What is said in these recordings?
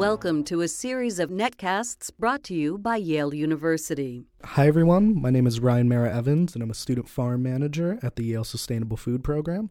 Welcome to a series of netcasts brought to you by Yale University. Hi, everyone. My name is Ryan Mara Evans, and I'm a student farm manager at the Yale Sustainable Food Program.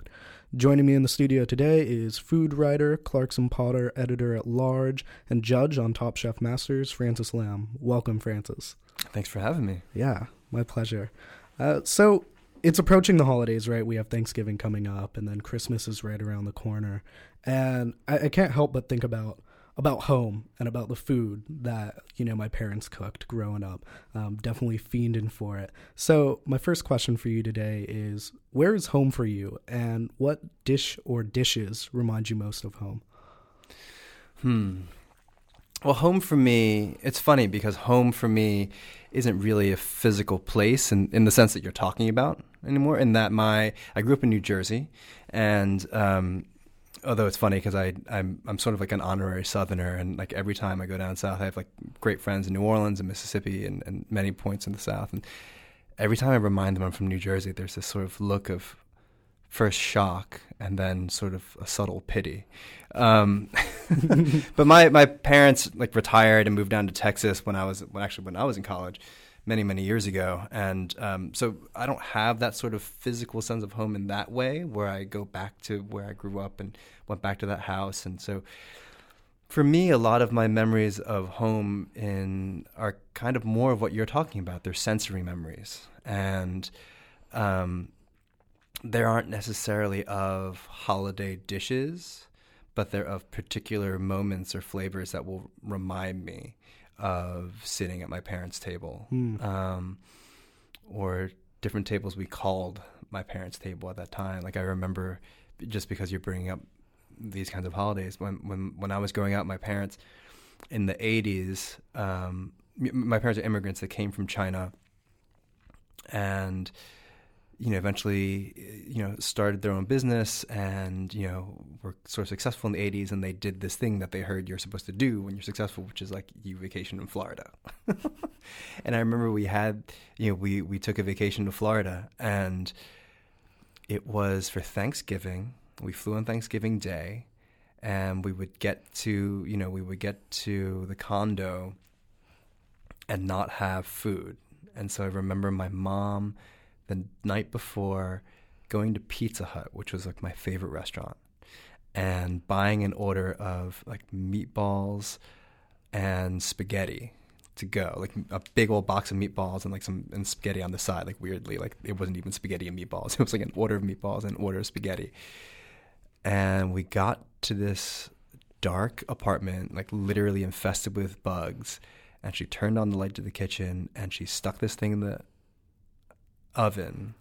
Joining me in the studio today is food writer, Clarkson Potter editor at large, and judge on Top Chef Masters, Francis Lam. Welcome, Francis. Thanks for having me. Yeah, my pleasure. Uh, so, it's approaching the holidays, right? We have Thanksgiving coming up, and then Christmas is right around the corner. And I, I can't help but think about about home and about the food that you know my parents cooked growing up. Um, definitely fiending for it. So my first question for you today is: Where is home for you, and what dish or dishes remind you most of home? Hmm. Well, home for me, it's funny because home for me isn't really a physical place in, in the sense that you're talking about anymore. In that my I grew up in New Jersey, and um, although it's funny because I I'm I'm sort of like an honorary Southerner, and like every time I go down south, I have like great friends in New Orleans and Mississippi and, and many points in the South, and every time I remind them I'm from New Jersey, there's this sort of look of first shock and then sort of a subtle pity. Um, but my my parents like retired and moved down to Texas when I was when actually when I was in college many many years ago. And um, so i don't have that sort of physical sense of home in that way where i go back to where i grew up and went back to that house. And so for me a lot of my memories of home in are kind of more of what you're talking about. They're sensory memories. And um, there aren't necessarily of holiday dishes but they're of particular moments or flavors that will remind me of sitting at my parents' table, mm. um, or different tables we called my parents' table at that time. Like I remember, just because you're bringing up these kinds of holidays, when when when I was growing up, my parents in the '80s, um, my parents are immigrants that came from China, and you know, eventually, eh, you know, started their own business and, you know, were sort of successful in the 80s. And they did this thing that they heard you're supposed to do when you're successful, which is like you vacation in Florida. and I remember we had, you know, we, we took a vacation to Florida and it was for Thanksgiving. We flew on Thanksgiving Day and we would get to, you know, we would get to the condo and not have food. And so I remember my mom the night before going to Pizza Hut, which was like my favorite restaurant, and buying an order of like meatballs and spaghetti to go, like a big old box of meatballs and like some and spaghetti on the side. Like weirdly, like it wasn't even spaghetti and meatballs. It was like an order of meatballs and an order of spaghetti. And we got to this dark apartment, like literally infested with bugs. And she turned on the light to the kitchen and she stuck this thing in the oven,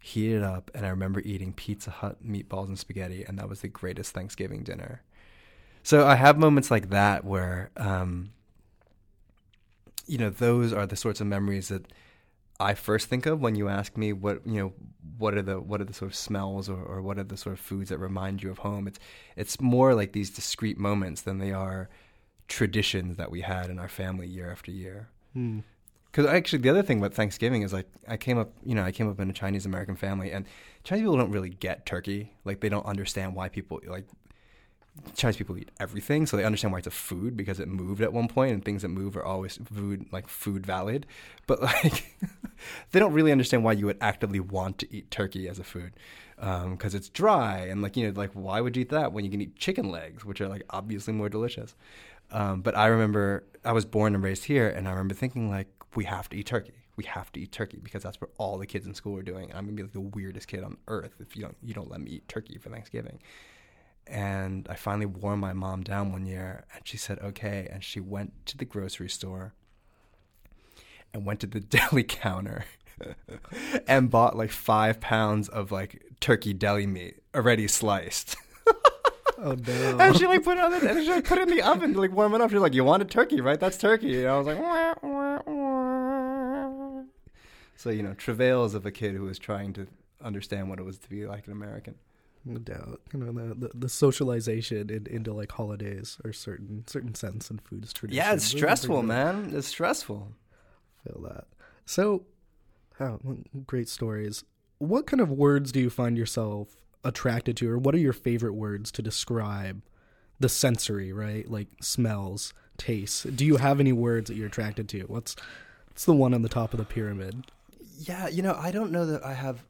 heat it up, and I remember eating Pizza Hut meatballs and spaghetti, and that was the greatest Thanksgiving dinner. So I have moments like that where, um, you know, those are the sorts of memories that I first think of when you ask me what you know what are the what are the sort of smells or, or what are the sort of foods that remind you of home. It's it's more like these discrete moments than they are traditions that we had in our family year after year. Mm. Because actually, the other thing about Thanksgiving is like I came up, you know, I came up in a Chinese American family, and Chinese people don't really get turkey. Like they don't understand why people like Chinese people eat everything, so they understand why it's a food because it moved at one point, and things that move are always food like food valid. But like they don't really understand why you would actively want to eat turkey as a food because um, it's dry and like you know like why would you eat that when you can eat chicken legs, which are like obviously more delicious. Um, but I remember I was born and raised here, and I remember thinking like we have to eat turkey. We have to eat turkey because that's what all the kids in school are doing. And I'm gonna be like the weirdest kid on earth if you don't you don't let me eat turkey for Thanksgiving. And I finally wore my mom down one year, and she said okay, and she went to the grocery store and went to the deli counter and bought like five pounds of like turkey deli meat already sliced. Oh no! And she like put it on the and she like put it in the oven to like warm it up. She's like, "You want a turkey, right? That's turkey." And I was like, wah, wah, wah. So you know, travails of a kid who was trying to understand what it was to be like an American. No doubt, you know the the, the socialization in, into like holidays or certain certain sense and foods tradition. Yeah, it's stressful, man. It's stressful. Feel that. So, oh, great stories. What kind of words do you find yourself attracted to, or what are your favorite words to describe the sensory, right? Like smells, tastes. Do you have any words that you're attracted to? What's what's the one on the top of the pyramid? Yeah, you know, I don't know that I have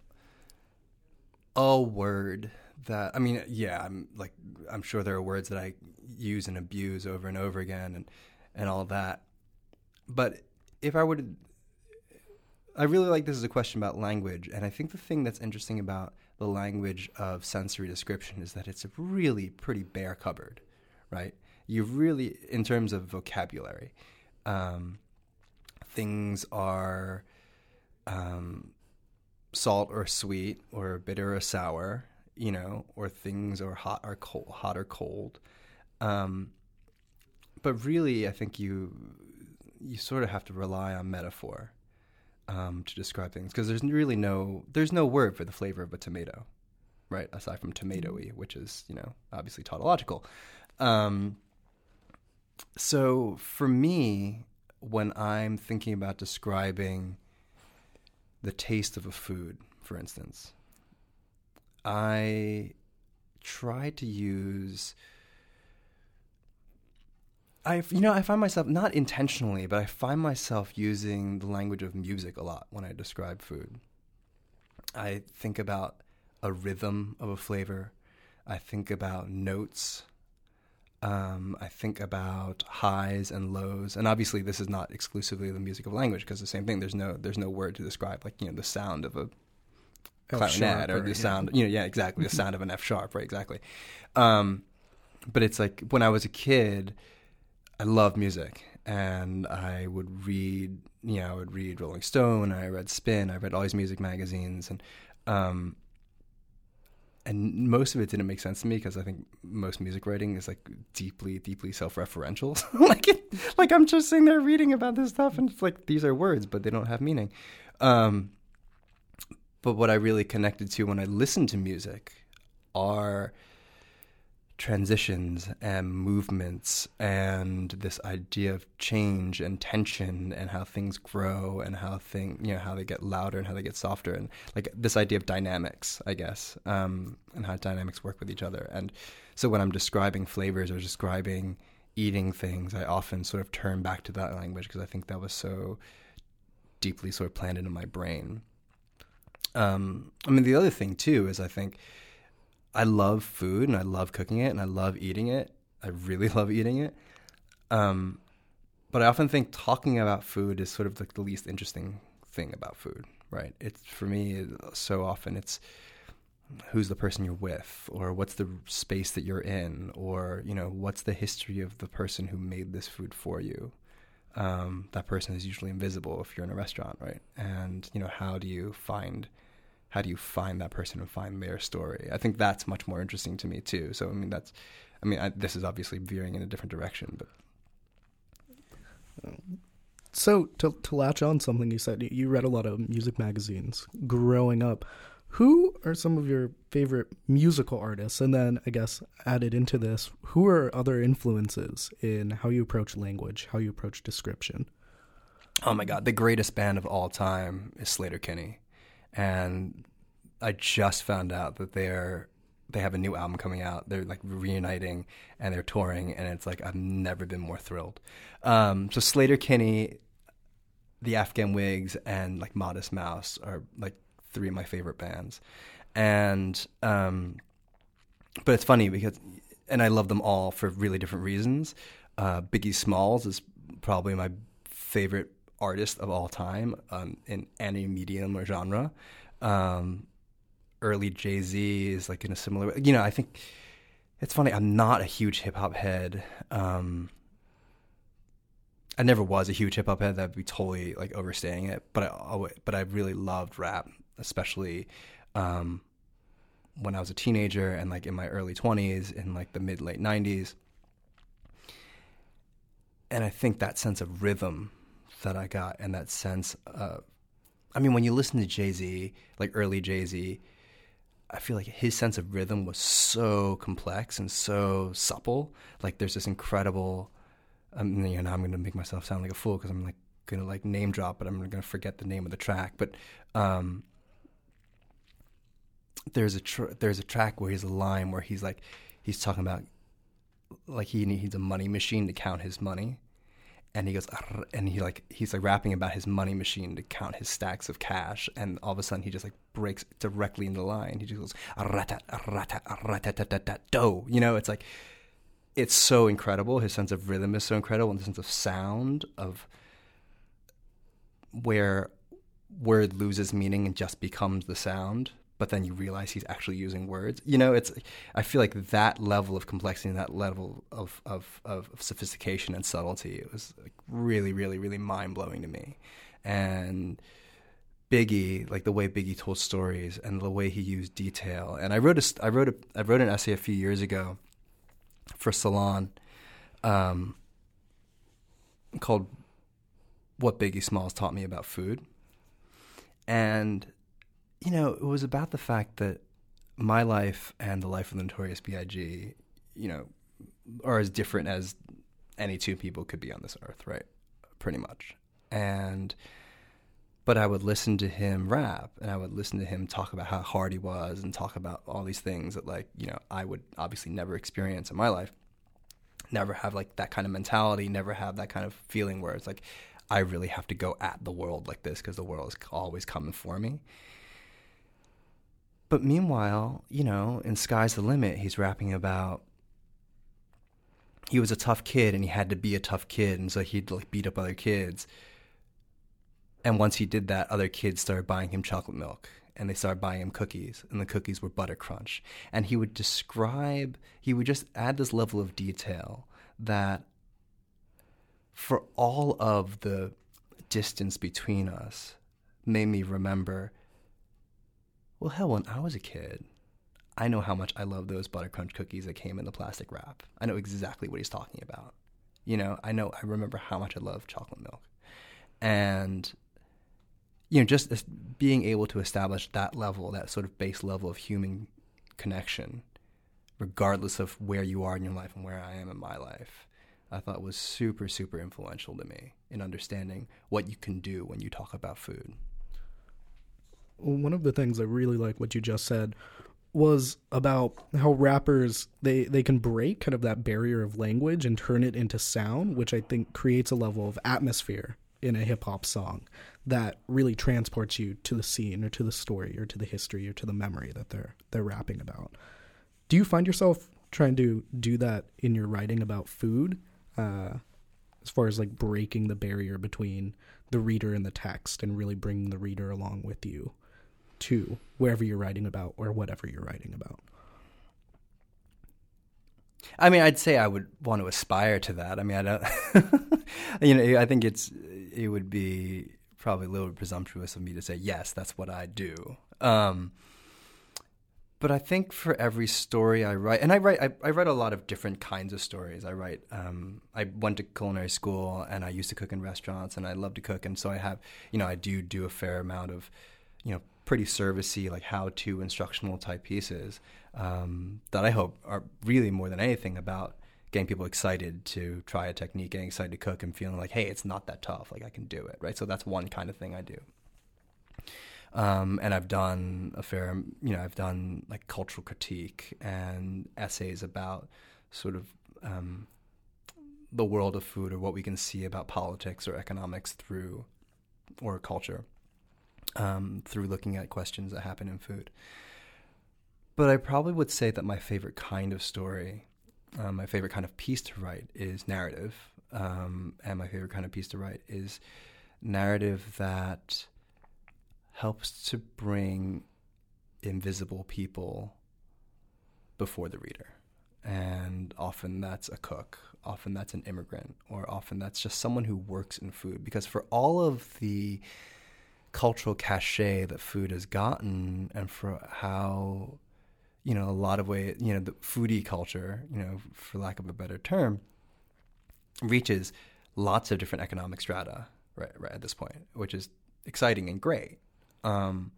a word that I mean, yeah, I'm like I'm sure there are words that I use and abuse over and over again and and all that. But if I would I really like this is a question about language, and I think the thing that's interesting about the language of sensory description is that it's a really pretty bare cupboard, right? You really, in terms of vocabulary, um, things are um, salt or sweet or bitter or sour, you know, or things are hot or cold, hot or cold. Um, but really, I think you you sort of have to rely on metaphor um, to describe things because there's really no there's no word for the flavor of a tomato, right? Aside from tomatoey, which is you know obviously tautological. Um, so for me, when I'm thinking about describing the taste of a food, for instance, I try to use I you know I find myself not intentionally, but I find myself using the language of music a lot when I describe food. I think about a rhythm of a flavor. I think about notes. Um, I think about highs and lows, and obviously this is not exclusively the music of language because the same thing. There's no there's no word to describe like you know the sound of a clarinet or the sound you know yeah exactly the sound of an F sharp right exactly. Um, but it's like when I was a kid I loved music, and I would read, you know, I would read Rolling Stone, I read Spin, I read all these music magazines, and um, and most of it didn't make sense to me because I think most music writing is like deeply, deeply self-referential. like, it, like I'm just sitting there reading about this stuff, and it's like these are words, but they don't have meaning. Um, but what I really connected to when I listened to music are transitions and movements and this idea of change and tension and how things grow and how thing you know how they get louder and how they get softer and like this idea of dynamics i guess um, and how dynamics work with each other. And so when i'm describing flavors or describing eating things i often sort of turn back to that language because i think that was so deeply sort of planted in my brain. Um, i mean the other thing too is i think I love food and I love cooking it and I love eating it. I really love eating it. Um, but I often think talking about food is sort of like the least interesting thing about food, right? It's for me so often it's who's the person you're with or what's the space that you're in or you know what's the history of the person who made this food for you um, that person is usually invisible if you're in a restaurant right and you know how do you find how do you find that person and find their story? I think that's much more interesting to me too. So I mean, that's, I mean, I, this is obviously veering in a different direction, but. So to to latch on something you said, you read a lot of music magazines growing up. Who are some of your favorite musical artists? And then I guess added into this, who are other influences in how you approach language, how you approach description? Oh my God, the greatest band of all time is Sleater-Kinney and I just found out that they're they have a new album coming out. They're like reuniting and they're touring, and it's like I've never been more thrilled. Um, so Sleater-Kinney, the Afghan Whigs, and like Modest Mouse are like three of my favorite bands, and um, but it's funny because and I love them all for really different reasons. Uh, Biggie Smalls is probably my favorite artist of all time um, in any medium or genre. Um, early Jay Z is like in a similar way. You know, I think it's funny. I'm not a huge hip hop head. Um, I never was a huge hip hop head. That'd be totally like overstaying it. But I, but I really loved rap, especially um, when I was a teenager and like in my early 20s, in like the mid late 90s. And I think that sense of rhythm that I got and that sense of, I mean, when you listen to Jay Z, like early Jay Z, I feel like his sense of rhythm was so complex and so supple. Like there's this incredible, um, you know, I'm going to make myself sound like a fool because I'm like going to like name drop, but I'm going to forget the name of the track. But um, there's a tr- there's a track where he's a line where he's like he's talking about like he needs a money machine to count his money and he goes and he like he's like rapping about his money machine to count his stacks of cash and all of a sudden he just like breaks directly into the line. He just goes "Arratat, arratat, arratatatat, do. You know it's like it's so incredible. His sense of rhythm is so incredible and the sense of sound of where word loses meaning and just becomes the sound but then you realize he's actually using words. You know it's i feel like that level of complexity and that level of of, of sophistication and subtlety it was like really really really mind-blowing to me. And biggie like the way biggie told stories and the way he used detail. And i wrote a i wrote a i wrote an essay a few years ago for salon um, called what biggie smalls taught me about food. And you know, it was about the fact that my life and the life of the Notorious B.I.G., you know, are as different as any two people could be on this earth, right? Pretty much. And, but I would listen to him rap and I would listen to him talk about how hard he was and talk about all these things that, like, you know, I would obviously never experience in my life. Never have like that kind of mentality, never have that kind of feeling where it's like, I really have to go at the world like this because the world is always coming for me. But meanwhile, you know, in Sky's the Limit, he's rapping about he was a tough kid and he had to be a tough kid and so he'd like beat up other kids. And once he did that, other kids started buying him chocolate milk and they started buying him cookies and the cookies were butter crunch. And he would describe he would just add this level of detail that for all of the distance between us made me remember well, hell, when I was a kid, I know how much I love those butter crunch cookies that came in the plastic wrap. I know exactly what he's talking about. You know, I know, I remember how much I love chocolate milk. And, you know, just being able to establish that level, that sort of base level of human connection, regardless of where you are in your life and where I am in my life, I thought was super, super influential to me in understanding what you can do when you talk about food one of the things I really like what you just said was about how rappers they they can break kind of that barrier of language and turn it into sound, which I think creates a level of atmosphere in a hip hop song that really transports you to the scene or to the story or to the history or to the memory that they're they're rapping about. Do you find yourself trying to do that in your writing about food? Uh, as far as like breaking the barrier between the reader and the text and really bringing the reader along with you to wherever you're writing about or whatever you're writing about. I mean, I'd say I would want to aspire to that. I mean, I don't, you know, I think it's, it would be probably a little presumptuous of me to say, yes, that's what I do. Um, but I think for every story I write, and I write, I, I write a lot of different kinds of stories. I write, um, I went to culinary school and I used to cook in restaurants and I love to cook. And so I have, you know, I do do a fair amount of, you know, pretty servicey, like how to instructional type pieces um, that I hope are really more than anything about getting people excited to try a technique, getting excited to cook, and feeling like, hey, it's not that tough. Like I can do it, right? So that's one kind of thing I do. Um, and I've done a fair, you know, I've done like cultural critique and essays about sort of um, the world of food or what we can see about politics or economics through or culture um, through looking at questions that happen in food. But I probably would say that my favorite kind of story, um, my favorite kind of piece to write is narrative. Um, and my favorite kind of piece to write is narrative that helps to bring invisible people before the reader. And often that's a cook, often that's an immigrant, or often that's just someone who works in food. Because for all of the cultural cachet that food has gotten and for how you know a lot of way you know the foodie culture you know for lack of a better term reaches lots of different economic strata right right at this point which is exciting and great. Um,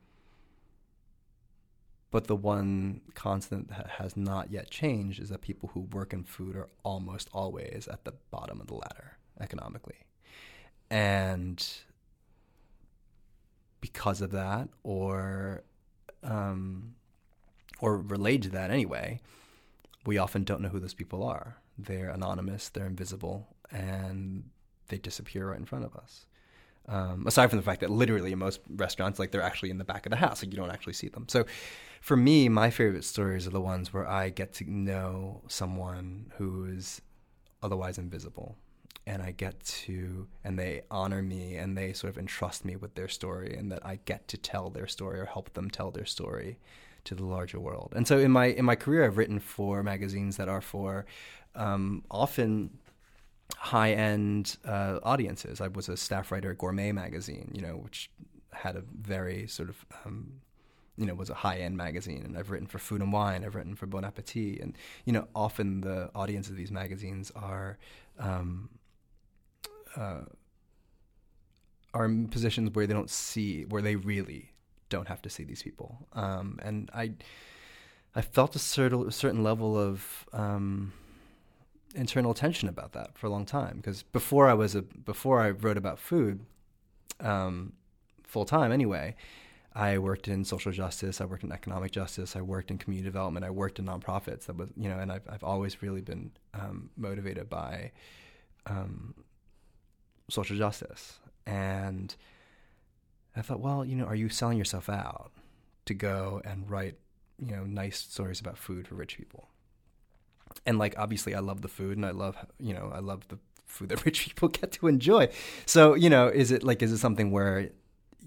but the one constant that has not yet changed is that people who work in food are almost always at the bottom of the ladder economically. And because of that or um, or related to that anyway, we often don't know who those people are. they're anonymous, they're invisible, and they disappear right in front of us. Um, aside from the fact that literally in most restaurants, like they're actually in the back of the house, like you don't actually see them. So, for me, my favorite stories are the ones where I get to know someone who is otherwise invisible, and I get to, and they honor me, and they sort of entrust me with their story, and that I get to tell their story or help them tell their story to the larger world. And so, in my in my career, I've written for magazines that are for um, often high end uh, audiences. I was a staff writer at Gourmet magazine, you know, which had a very sort of um, you know was a high end magazine, and I've written for Food and Wine. I've written for Bon Appetit, and you know often the audience of these magazines are. Um, uh, are in positions where they don't see where they really don't have to see these people um, and I I felt a certain level of um, internal tension about that for a long time because before I was a before I wrote about food um, full time anyway. I worked in social justice. I worked in economic justice. I worked in community development. I worked in nonprofits. That was, you know, and I've I've always really been um, motivated by um, social justice. And I thought, well, you know, are you selling yourself out to go and write, you know, nice stories about food for rich people? and like obviously I love the food and I love you know I love the food that rich people get to enjoy. So you know, is it like is it something where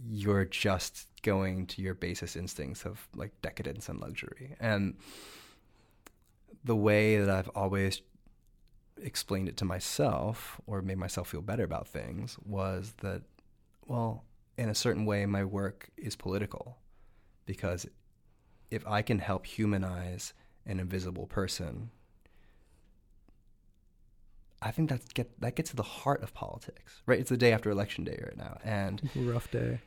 you're just going to your basest instincts of like decadence and luxury and the way that I've always explained it to myself or made myself feel better about things was that well in a certain way my work is political because if I can help humanize an invisible person I think that get that gets to the heart of politics, right? It's the day after election day right now, and rough day,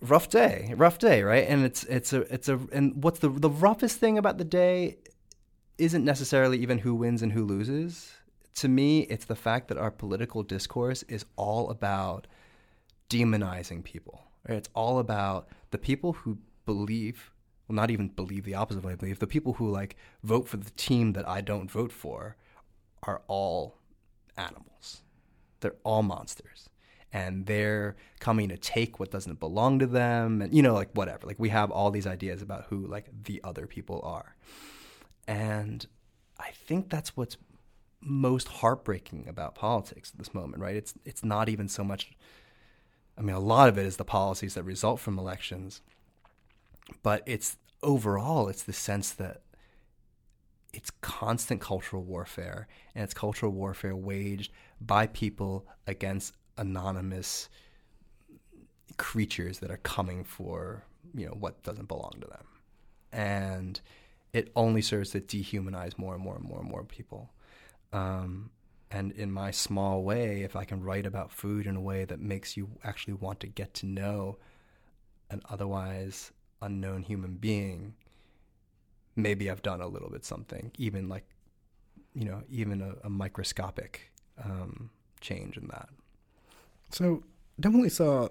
rough day, rough day, right? And it's it's a it's a and what's the the roughest thing about the day isn't necessarily even who wins and who loses. To me, it's the fact that our political discourse is all about demonizing people. Right? It's all about the people who believe, well, not even believe the opposite of what I believe. The people who like vote for the team that I don't vote for are all animals. They're all monsters. And they're coming to take what doesn't belong to them and you know like whatever. Like we have all these ideas about who like the other people are. And I think that's what's most heartbreaking about politics at this moment, right? It's it's not even so much I mean a lot of it is the policies that result from elections. But it's overall it's the sense that it's constant cultural warfare, and it's cultural warfare waged by people against anonymous creatures that are coming for you know what doesn't belong to them, and it only serves to dehumanize more and more and more and more people. Um, and in my small way, if I can write about food in a way that makes you actually want to get to know an otherwise unknown human being, maybe I've done a little bit something, even like, you know, even a, a microscopic um, change in that. So definitely saw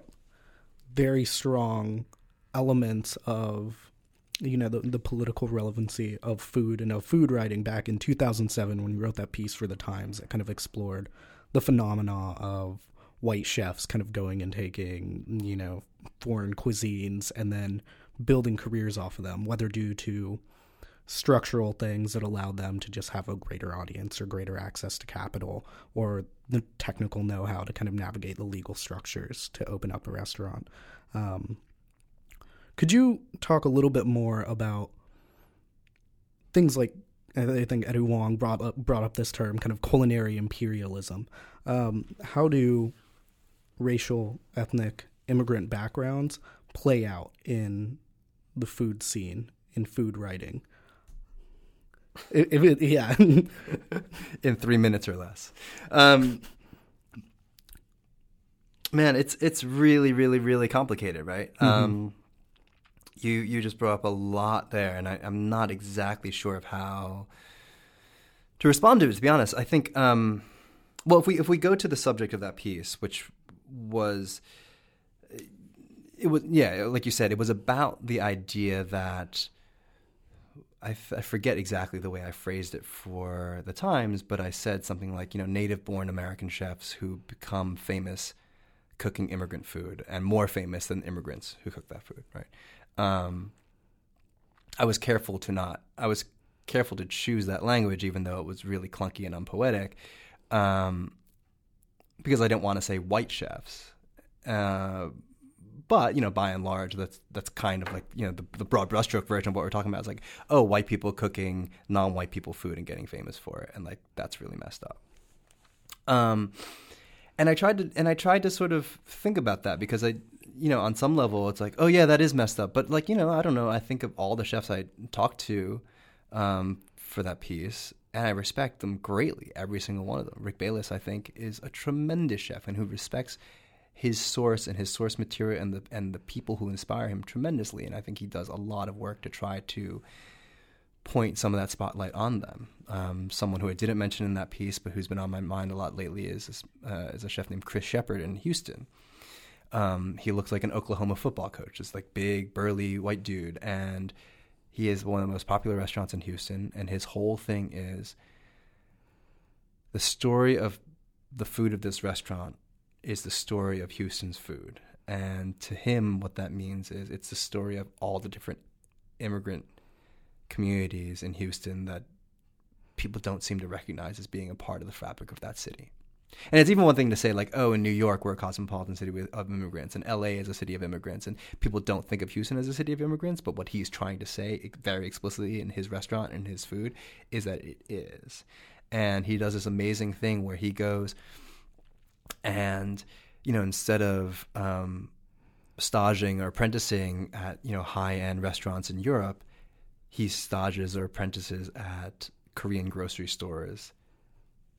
very strong elements of you know the, the political relevancy of food and of food writing back in 2007 when you wrote that piece for the times that kind of explored the phenomena of white chefs kind of going and taking you know foreign cuisines and then building careers off of them whether due to structural things that allowed them to just have a greater audience or greater access to capital or the technical know how to kind of navigate the legal structures to open up a restaurant. Um, could you talk a little bit more about things like I think Eddie Huang brought up brought up this term, kind of culinary imperialism. Um, how do racial, ethnic, immigrant backgrounds play out in the food scene in food writing? If it, yeah, in three minutes or less. Um, man, it's it's really, really, really complicated, right? Mm-hmm. Um, you you just brought up a lot there, and I, am not exactly sure of how to respond to it. To be honest, I think. Um, well, if we if we go to the subject of that piece, which was it was yeah, like you said, it was about the idea that I, f- I forget exactly the way I phrased it for the Times, but I said something like, you know, native born American chefs who become famous cooking immigrant food and more famous than immigrants who cook that food, right? Um, I was careful to not, I was careful to choose that language, even though it was really clunky and unpoetic, um, because I didn't want to say white chefs. Uh, but you know, by and large, that's that's kind of like you know the, the broad brushstroke version of what we're talking about is like, oh, white people cooking non-white people food and getting famous for it, and like that's really messed up. Um, and I tried to and I tried to sort of think about that because I, you know, on some level, it's like, oh yeah, that is messed up. But like you know, I don't know. I think of all the chefs I talked to um, for that piece, and I respect them greatly. Every single one of them. Rick Bayless, I think, is a tremendous chef and who respects his source and his source material and the and the people who inspire him tremendously. And I think he does a lot of work to try to point some of that spotlight on them. Um, someone who I didn't mention in that piece, but who's been on my mind a lot lately, is uh, is a chef named Chris Shepard in Houston. Um, he looks like an Oklahoma football coach, just like big, burly white dude, and he is one of the most popular restaurants in Houston. And his whole thing is the story of the food of this restaurant is the story of Houston's food. And to him, what that means is it's the story of all the different immigrant communities in Houston that people don't seem to recognize as being a part of the fabric of that city. And it's even one thing to say, like, oh, in New York, we're a cosmopolitan city of immigrants, and LA is a city of immigrants, and people don't think of Houston as a city of immigrants, but what he's trying to say very explicitly in his restaurant and his food is that it is. And he does this amazing thing where he goes, and you know instead of um, staging or apprenticing at you know high end restaurants in Europe, he stages or apprentices at Korean grocery stores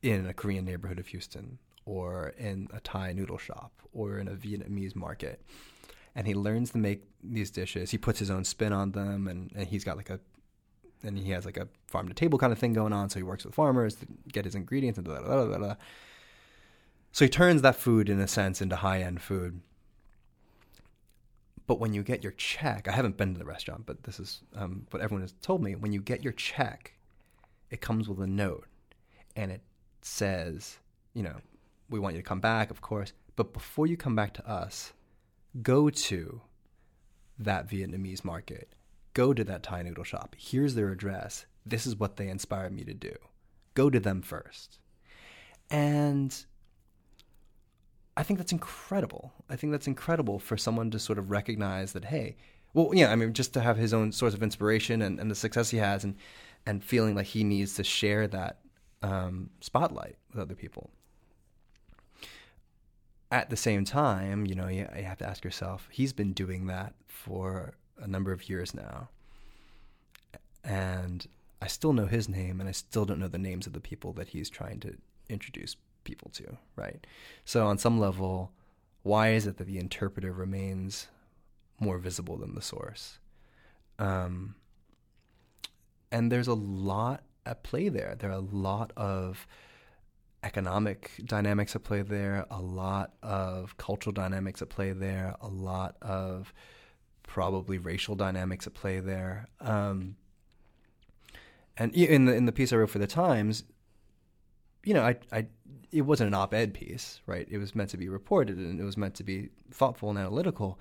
in a Korean neighborhood of Houston, or in a Thai noodle shop, or in a Vietnamese market. And he learns to make these dishes. He puts his own spin on them, and, and he's got like a and he has like a farm to table kind of thing going on. So he works with farmers to get his ingredients and blah, blah, blah, blah. So he turns that food, in a sense, into high end food. But when you get your check, I haven't been to the restaurant, but this is um, what everyone has told me. When you get your check, it comes with a note and it says, you know, we want you to come back, of course, but before you come back to us, go to that Vietnamese market, go to that Thai noodle shop. Here's their address. This is what they inspired me to do. Go to them first. And I think that's incredible. I think that's incredible for someone to sort of recognize that, hey, well, yeah, I mean, just to have his own source of inspiration and, and the success he has and, and feeling like he needs to share that um, spotlight with other people. At the same time, you know, you, you have to ask yourself, he's been doing that for a number of years now. And I still know his name, and I still don't know the names of the people that he's trying to introduce people to, right? So, on some level, why is it that the interpreter remains more visible than the source? Um, and there's a lot at play there. There are a lot of economic dynamics at play there, a lot of cultural dynamics at play there, a lot of probably racial dynamics at play there. Um, and in the in the piece I wrote for the Times, you know, I, I, it wasn't an op-ed piece, right? It was meant to be reported, and it was meant to be thoughtful and analytical.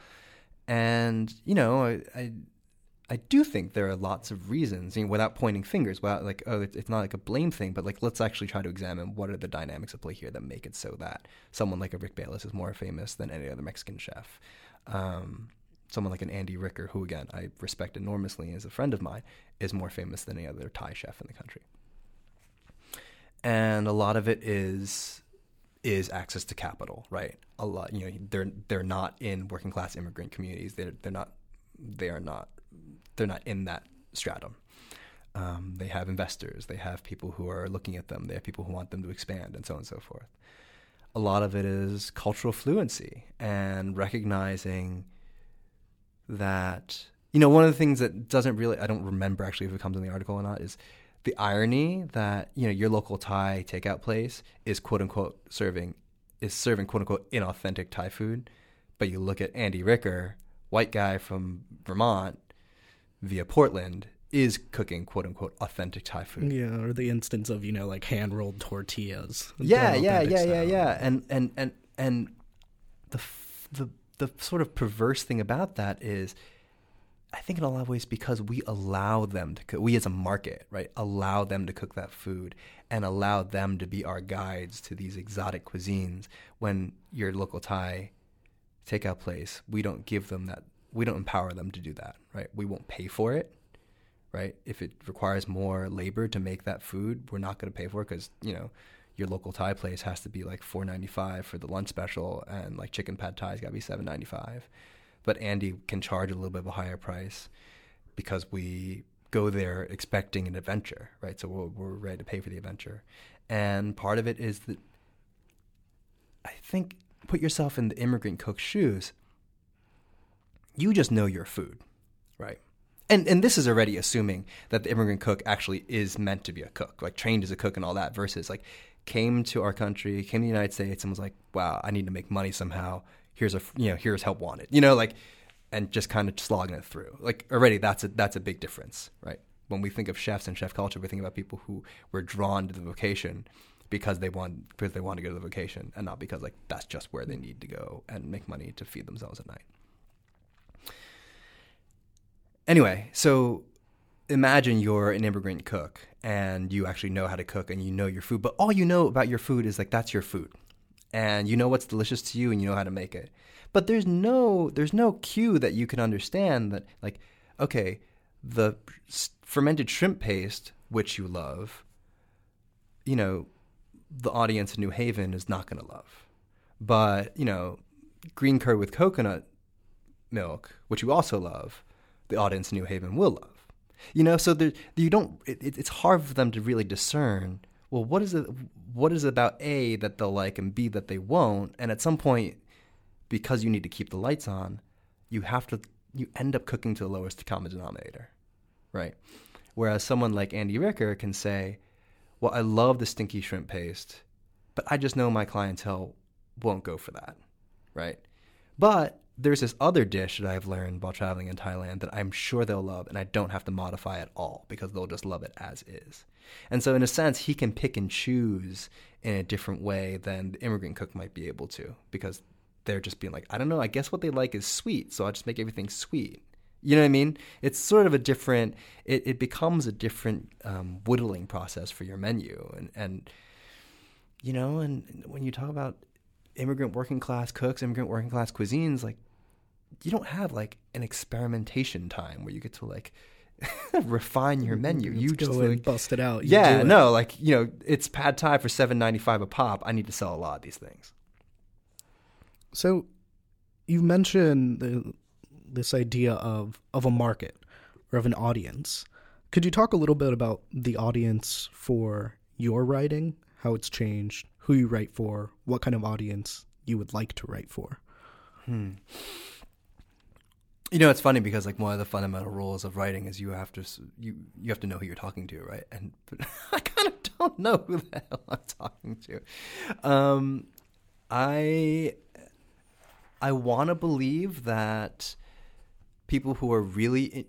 And you know, I, I, I do think there are lots of reasons, I mean, without pointing fingers, without like, oh, it's, it's not like a blame thing, but like, let's actually try to examine what are the dynamics at play here that make it so that someone like a Rick Bayless is more famous than any other Mexican chef. Um, someone like an Andy Ricker, who again I respect enormously as a friend of mine, is more famous than any other Thai chef in the country and a lot of it is is access to capital, right? A lot, you know, they're they're not in working class immigrant communities. They're they're not they are not they're not in that stratum. Um, they have investors. They have people who are looking at them. They have people who want them to expand, and so on and so forth. A lot of it is cultural fluency and recognizing that you know one of the things that doesn't really I don't remember actually if it comes in the article or not is the irony that you know your local Thai takeout place is quote unquote serving is serving quote unquote inauthentic Thai food, but you look at Andy Ricker, white guy from Vermont, via Portland, is cooking quote unquote authentic Thai food. Yeah, or the instance of you know like hand rolled tortillas. Yeah, yeah, yeah, yeah, yeah. And and and and the the the sort of perverse thing about that is, I think in a lot of ways because we allow them to cook. We as a market, right, allow them to cook that food and allow them to be our guides to these exotic cuisines. When your local Thai takeout place, we don't give them that. We don't empower them to do that, right? We won't pay for it right? If it requires more labor to make that food, we're not going to pay for it because you know your local Thai place has to be like four ninety five for the lunch special, and like chicken pad Thai's got to be seven ninety five. But Andy can charge a little bit of a higher price because we go there expecting an adventure, right? So we're, we're ready to pay for the adventure, and part of it is that I think put yourself in the immigrant cook's shoes. You just know your food, right? and and this is already assuming that the immigrant cook actually is meant to be a cook, like trained as a cook and all that, versus like came to our country, came to the United States, and was like, wow, I need to make money somehow. Here's a you know here's help wanted, you know, like, and just kind of slogging it through. Like already that's a that's a big difference, right? When we think of chefs and chef culture, we think about people who were drawn to the vocation because they want because they want to go to the vocation, and not because like that's just where they need to go and make money to feed themselves at night. Anyway, so imagine you're an immigrant cook and you actually know how to cook and you know your food, but all you know about your food is like that's your food. And you know what's delicious to you and you know how to make it. But there's no there's no cue that you can understand that like okay, the fermented shrimp paste which you love, you know, the audience in New Haven is not going to love. But, you know, green curd with coconut milk, which you also love, the audience in New Haven will love. You know, so there, you don't. It, it- it's hard for them to really discern. Well, what is it? What is it about A that they'll like and B that they won't? And at some point, because you need to keep the lights on, you have to. You end up cooking to the lowest common denominator, right? Whereas someone like Andy Ricker can say, "Well, I love the stinky shrimp paste, but I just know my clientele won't go for that, right?" But there's this other dish that I've learned while traveling in Thailand that I'm sure they'll love, and I don't have to modify at all because they'll just love it as is. And so, in a sense, he can pick and choose in a different way than the immigrant cook might be able to because they're just being like, I don't know, I guess what they like is sweet, so I'll just make everything sweet. You know what I mean? It's sort of a different, it, it becomes a different um, whittling process for your menu. And, and, you know, and when you talk about immigrant working class cooks, immigrant working class cuisines, like you don't have like an experimentation time where you get to like refine your menu. You Let's just go and like, bust it out. You yeah, do it. no, like you know, it's pad thai for seven ninety five a pop. I need to sell a lot of these things. So, you mentioned the, this idea of of a market or of an audience. Could you talk a little bit about the audience for your writing, how it's changed, who you write for, what kind of audience you would like to write for? Hmm. You know, it's funny because like one of the fundamental rules of writing is you have to you you have to know who you're talking to, right? And I kind of don't know who the hell I'm talking to. Um, I I want to believe that people who are really in,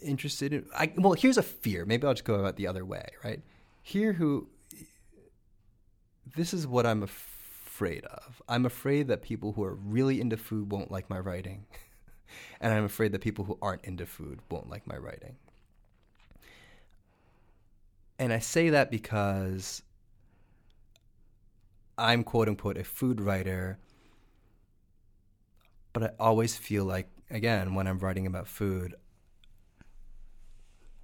interested in I well, here's a fear. Maybe I'll just go about the other way, right? Here who this is what I'm afraid of. I'm afraid that people who are really into food won't like my writing. and I'm afraid that people who aren't into food won't like my writing. And I say that because I'm quote unquote a food writer, but I always feel like, again, when I'm writing about food,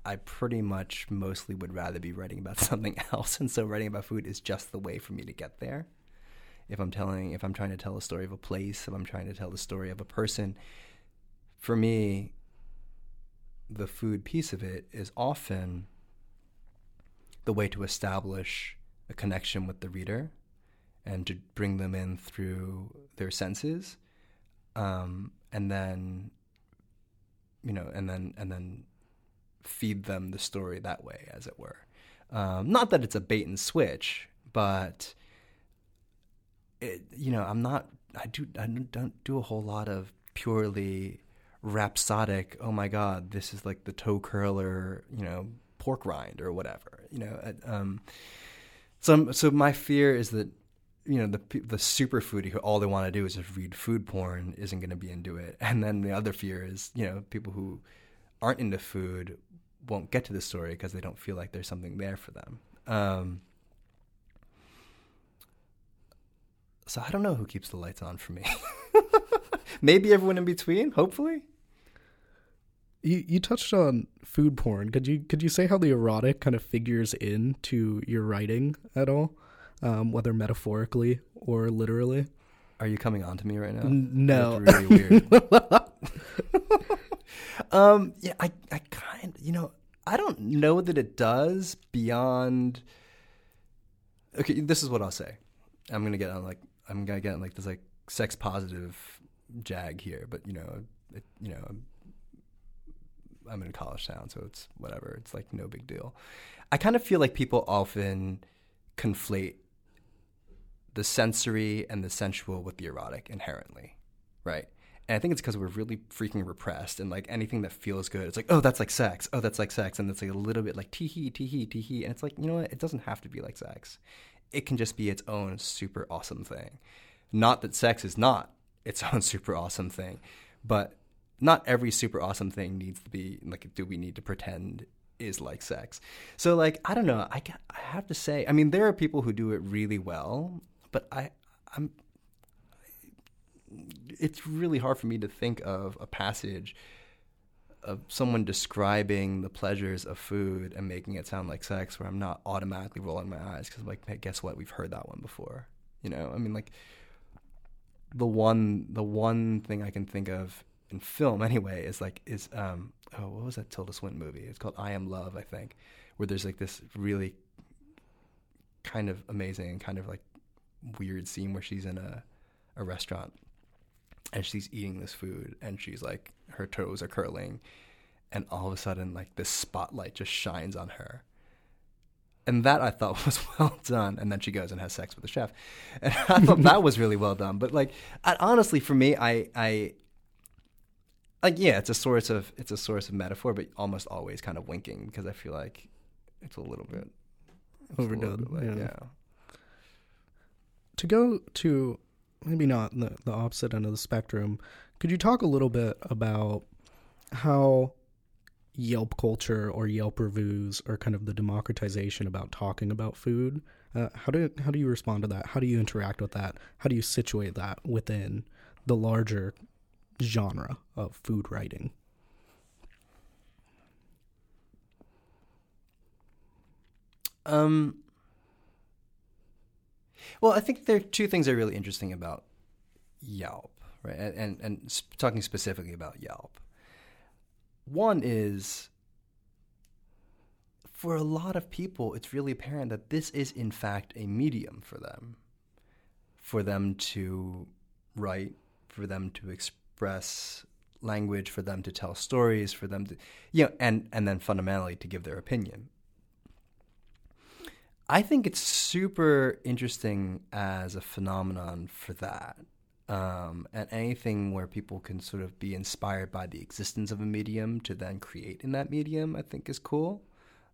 I pretty much mostly would rather be writing about something else. And so writing about food is just the way for me to get there. If I'm telling, if I'm trying to tell a story of a place, if I'm trying to tell the story of a person, for me, the food piece of it is often the way to establish a connection with the reader and to bring them in through their senses. Um, and then, you know, and then, and then feed them the story that way, as it were. Um, not that it's a bait and switch, but it, you know, I'm not. I do. I don't do a whole lot of purely rhapsodic. Oh my God, this is like the toe curler, you know, pork rind or whatever. You know, um, so so my fear is that you know the the super foodie who all they want to do is just read food porn isn't going to be into it, and then the other fear is you know people who aren't into food won't get to the story because they don't feel like there's something there for them. Um, so I don't know who keeps the lights on for me. Maybe everyone in between. Hopefully. You you touched on food porn. Could you could you say how the erotic kind of figures into your writing at all, um, whether metaphorically or literally? Are you coming on to me right now? N- no, That's really weird. um, yeah, I I kind you know I don't know that it does beyond. Okay, this is what I'll say. I'm gonna get on like I'm gonna get on like this like sex positive jag here, but you know, it, you know, I'm in a college town, so it's whatever. It's like no big deal. I kind of feel like people often conflate the sensory and the sensual with the erotic inherently, right? And I think it's because we're really freaking repressed, and like anything that feels good, it's like, oh, that's like sex. Oh, that's like sex, and it's like a little bit like tee hee, tee hee, tee hee, and it's like, you know what? It doesn't have to be like sex. It can just be its own super awesome thing. Not that sex is not its own super awesome thing, but not every super awesome thing needs to be like do we need to pretend is like sex. So like i don't know. I, I have to say i mean there are people who do it really well but i i'm it's really hard for me to think of a passage of someone describing the pleasures of food and making it sound like sex where i'm not automatically rolling my eyes because like hey, guess what? We've heard that one before. You know? I mean like the one the one thing i can think of in film anyway is like is um oh what was that Tilda Swinton movie? It's called I Am Love, I think, where there's like this really kind of amazing kind of like weird scene where she's in a a restaurant and she's eating this food and she's like her toes are curling and all of a sudden like this spotlight just shines on her and that I thought was well done. And then she goes and has sex with the chef, and I thought that was really well done. But like, I, honestly, for me, I, I, like yeah, it's a source of it's a source of metaphor, but almost always kind of winking because I feel like it's a little bit overdone. Like, yeah. yeah. To go to maybe not the the opposite end of the spectrum, could you talk a little bit about how Yelp culture or Yelp reviews or kind of the democratization about talking about food? Uh, how do how do you respond to that? How do you interact with that? How do you situate that within the larger genre of food writing. Um, well, I think there are two things that are really interesting about Yelp, right? And, and, and talking specifically about Yelp. One is for a lot of people, it's really apparent that this is, in fact, a medium for them, for them to write, for them to express express language, for them to tell stories, for them to, you know, and, and then fundamentally to give their opinion. I think it's super interesting as a phenomenon for that. Um, and anything where people can sort of be inspired by the existence of a medium to then create in that medium, I think is cool.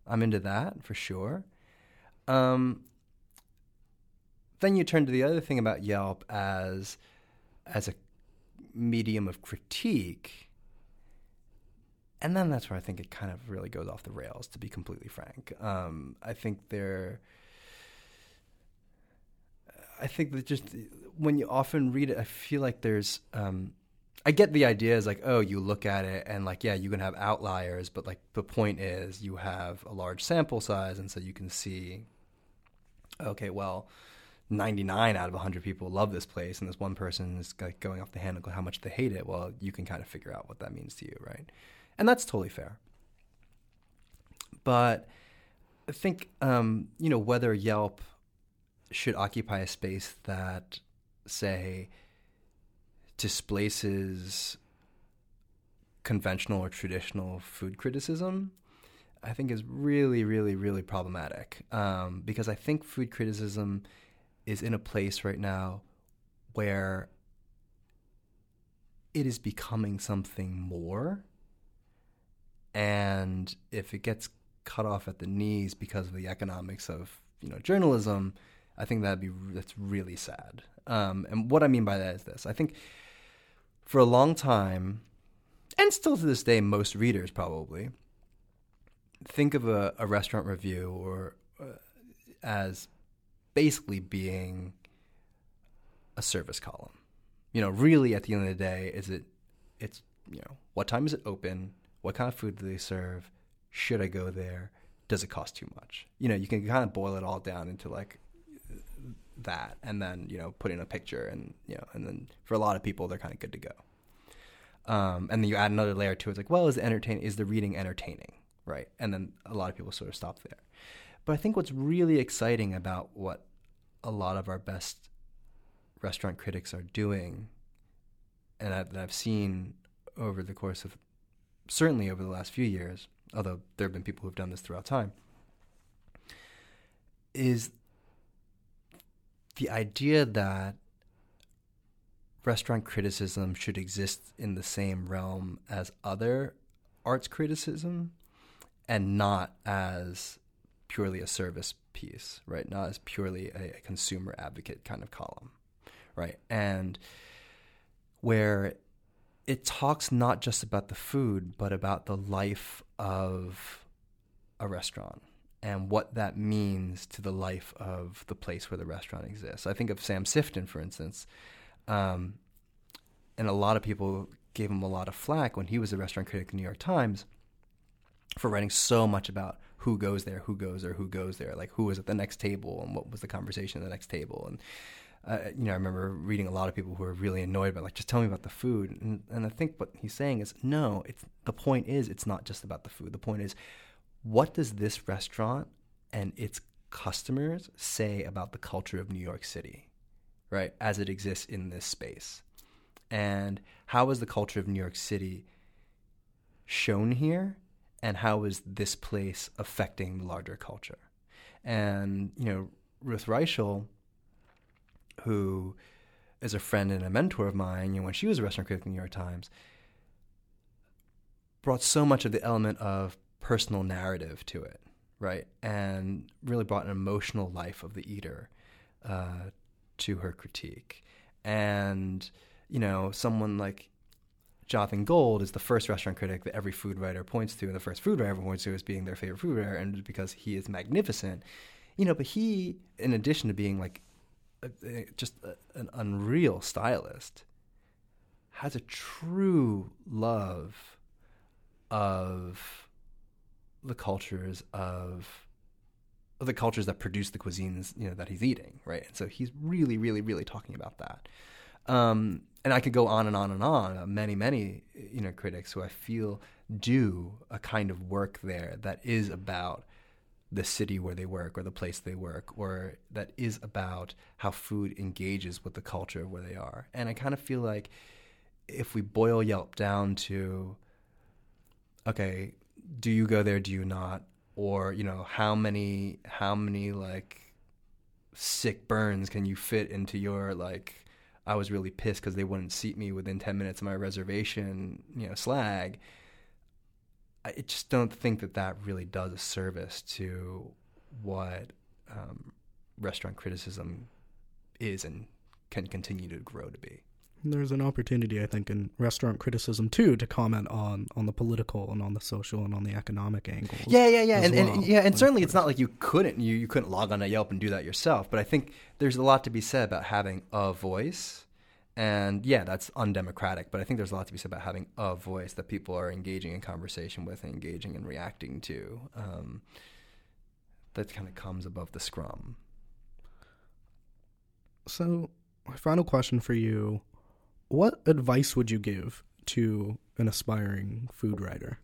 I'm into that for sure. Um, then you turn to the other thing about Yelp as as a medium of critique. And then that's where I think it kind of really goes off the rails, to be completely frank. Um, I think there, I think that just when you often read it, I feel like there's, um, I get the idea is like, oh, you look at it and like, yeah, you can have outliers, but like the point is you have a large sample size, and so you can see, okay, well, 99 out of 100 people love this place and this one person is like going off the handle how much they hate it? Well you can kind of figure out what that means to you right? And that's totally fair. But i think um, you know whether yelp should occupy a space that say displaces conventional or traditional food criticism i think is really really really problematic. Um, because i think food criticism is in a place right now where it is becoming something more. And if it gets cut off at the knees because of the economics of you know journalism, I think that'd be that's really sad. Um, and what I mean by that is this: I think for a long time, and still to this day, most readers probably think of a, a restaurant review or uh, as basically being a service column. You know, really at the end of the day, is it it's you know what time is it open? What kind of food do they serve? Should I go there? Does it cost too much? You know, you can kind of boil it all down into like that, and then you know put in a picture, and you know, and then for a lot of people, they're kind of good to go. Um, and then you add another layer to it. It's like, well, is the entertain is the reading entertaining, right? And then a lot of people sort of stop there. But I think what's really exciting about what a lot of our best restaurant critics are doing, and that I've seen over the course of certainly over the last few years, although there have been people who've done this throughout time, is the idea that restaurant criticism should exist in the same realm as other arts criticism and not as purely a service piece, right? Not as purely a, a consumer advocate kind of column, right? And where it talks not just about the food, but about the life of a restaurant and what that means to the life of the place where the restaurant exists. I think of Sam Sifton, for instance, um, and a lot of people gave him a lot of flack when he was a restaurant critic at the New York Times for writing so much about who goes there, who goes there, who goes there, like who was at the next table and what was the conversation at the next table. And uh, you know, I remember reading a lot of people who were really annoyed by like, just tell me about the food. And, and I think what he's saying is, no, it's the point is it's not just about the food. The point is, what does this restaurant and its customers say about the culture of New York City, right, as it exists in this space? And how is the culture of New York City shown here? And how is this place affecting the larger culture? And, you know, Ruth Reichl who is a friend and a mentor of mine, you know, when she was a restaurant critic in the New York Times, brought so much of the element of personal narrative to it, right? And really brought an emotional life of the eater uh, to her critique. And, you know, someone like Jonathan Gold is the first restaurant critic that every food writer points to, and the first food writer points to as being their favorite food writer, and because he is magnificent, you know. But he, in addition to being like just a, an unreal stylist, has a true love of the cultures of, of the cultures that produce the cuisines you know that he's eating, right? And so he's really, really, really talking about that. Um, and I could go on and on and on. Uh, many, many you know critics who I feel do a kind of work there that is about the city where they work or the place they work or that is about how food engages with the culture of where they are. And I kind of feel like if we boil Yelp down to okay, do you go there, do you not? Or, you know, how many how many like sick burns can you fit into your like I was really pissed because they wouldn't seat me within 10 minutes of my reservation, you know, slag I just don't think that that really does a service to what um, restaurant criticism is and can continue to grow to be. There's an opportunity, I think, in restaurant criticism too, to comment on on the political and on the social and on the economic angles. Yeah, yeah, yeah, and, well. and, yeah, and like, certainly it's not like you couldn't you you couldn't log on to Yelp and do that yourself. But I think there's a lot to be said about having a voice and yeah, that's undemocratic, but I think there's a lot to be said about having a voice that people are engaging in conversation with and engaging and reacting to. Um, that kind of comes above the scrum. So, my final question for you What advice would you give to an aspiring food writer?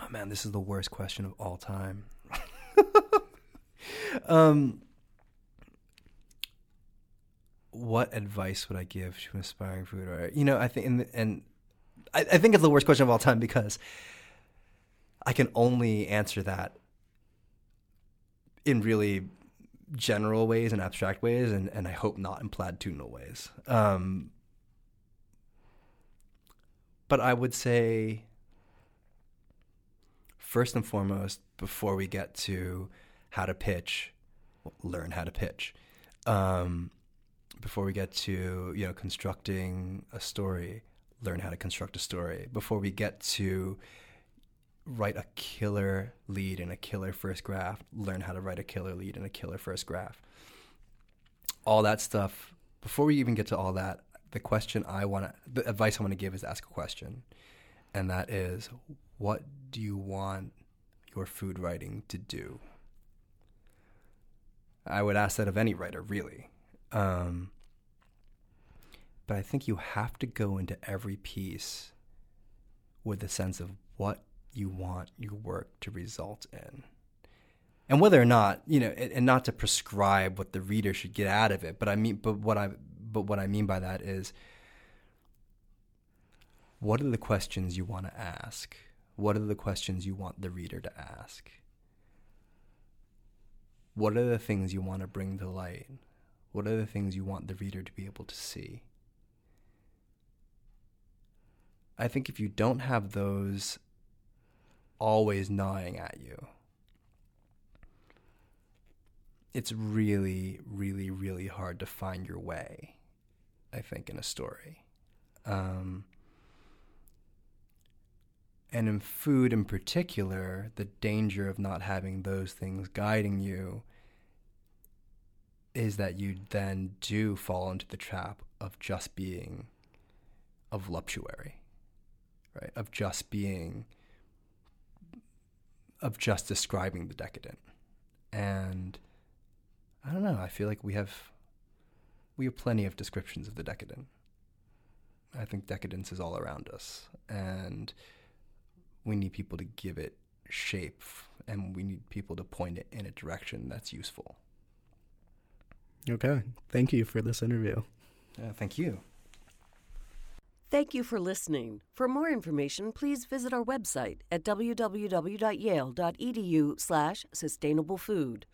Oh man, this is the worst question of all time. um, what advice would I give to an aspiring food writer? You know, I think, and, and I, I, think it's the worst question of all time because I can only answer that in really general ways and abstract ways, and, and I hope not in platitudinal ways. Um, but I would say, first and foremost, before we get to how to pitch, learn how to pitch. Um, before we get to you know constructing a story, learn how to construct a story. Before we get to write a killer lead in a killer first graph, learn how to write a killer lead in a killer first graph. All that stuff. Before we even get to all that, the question I want to, the advice I want to give is ask a question, and that is, what do you want your food writing to do? I would ask that of any writer, really. Um, but I think you have to go into every piece with a sense of what you want your work to result in. And whether or not, you know, and, and not to prescribe what the reader should get out of it, but I mean but what I but what I mean by that is what are the questions you want to ask? What are the questions you want the reader to ask? What are the things you want to bring to light? What are the things you want the reader to be able to see? I think if you don't have those always gnawing at you, it's really, really, really hard to find your way, I think, in a story. Um, and in food in particular, the danger of not having those things guiding you is that you then do fall into the trap of just being a voluptuary, right? Of just being, of just describing the decadent. And I don't know, I feel like we have, we have plenty of descriptions of the decadent. I think decadence is all around us. And we need people to give it shape and we need people to point it in a direction that's useful. Okay. Thank you for this interview. Uh, thank you. Thank you for listening. For more information, please visit our website at www.yale.edu/slash sustainable food.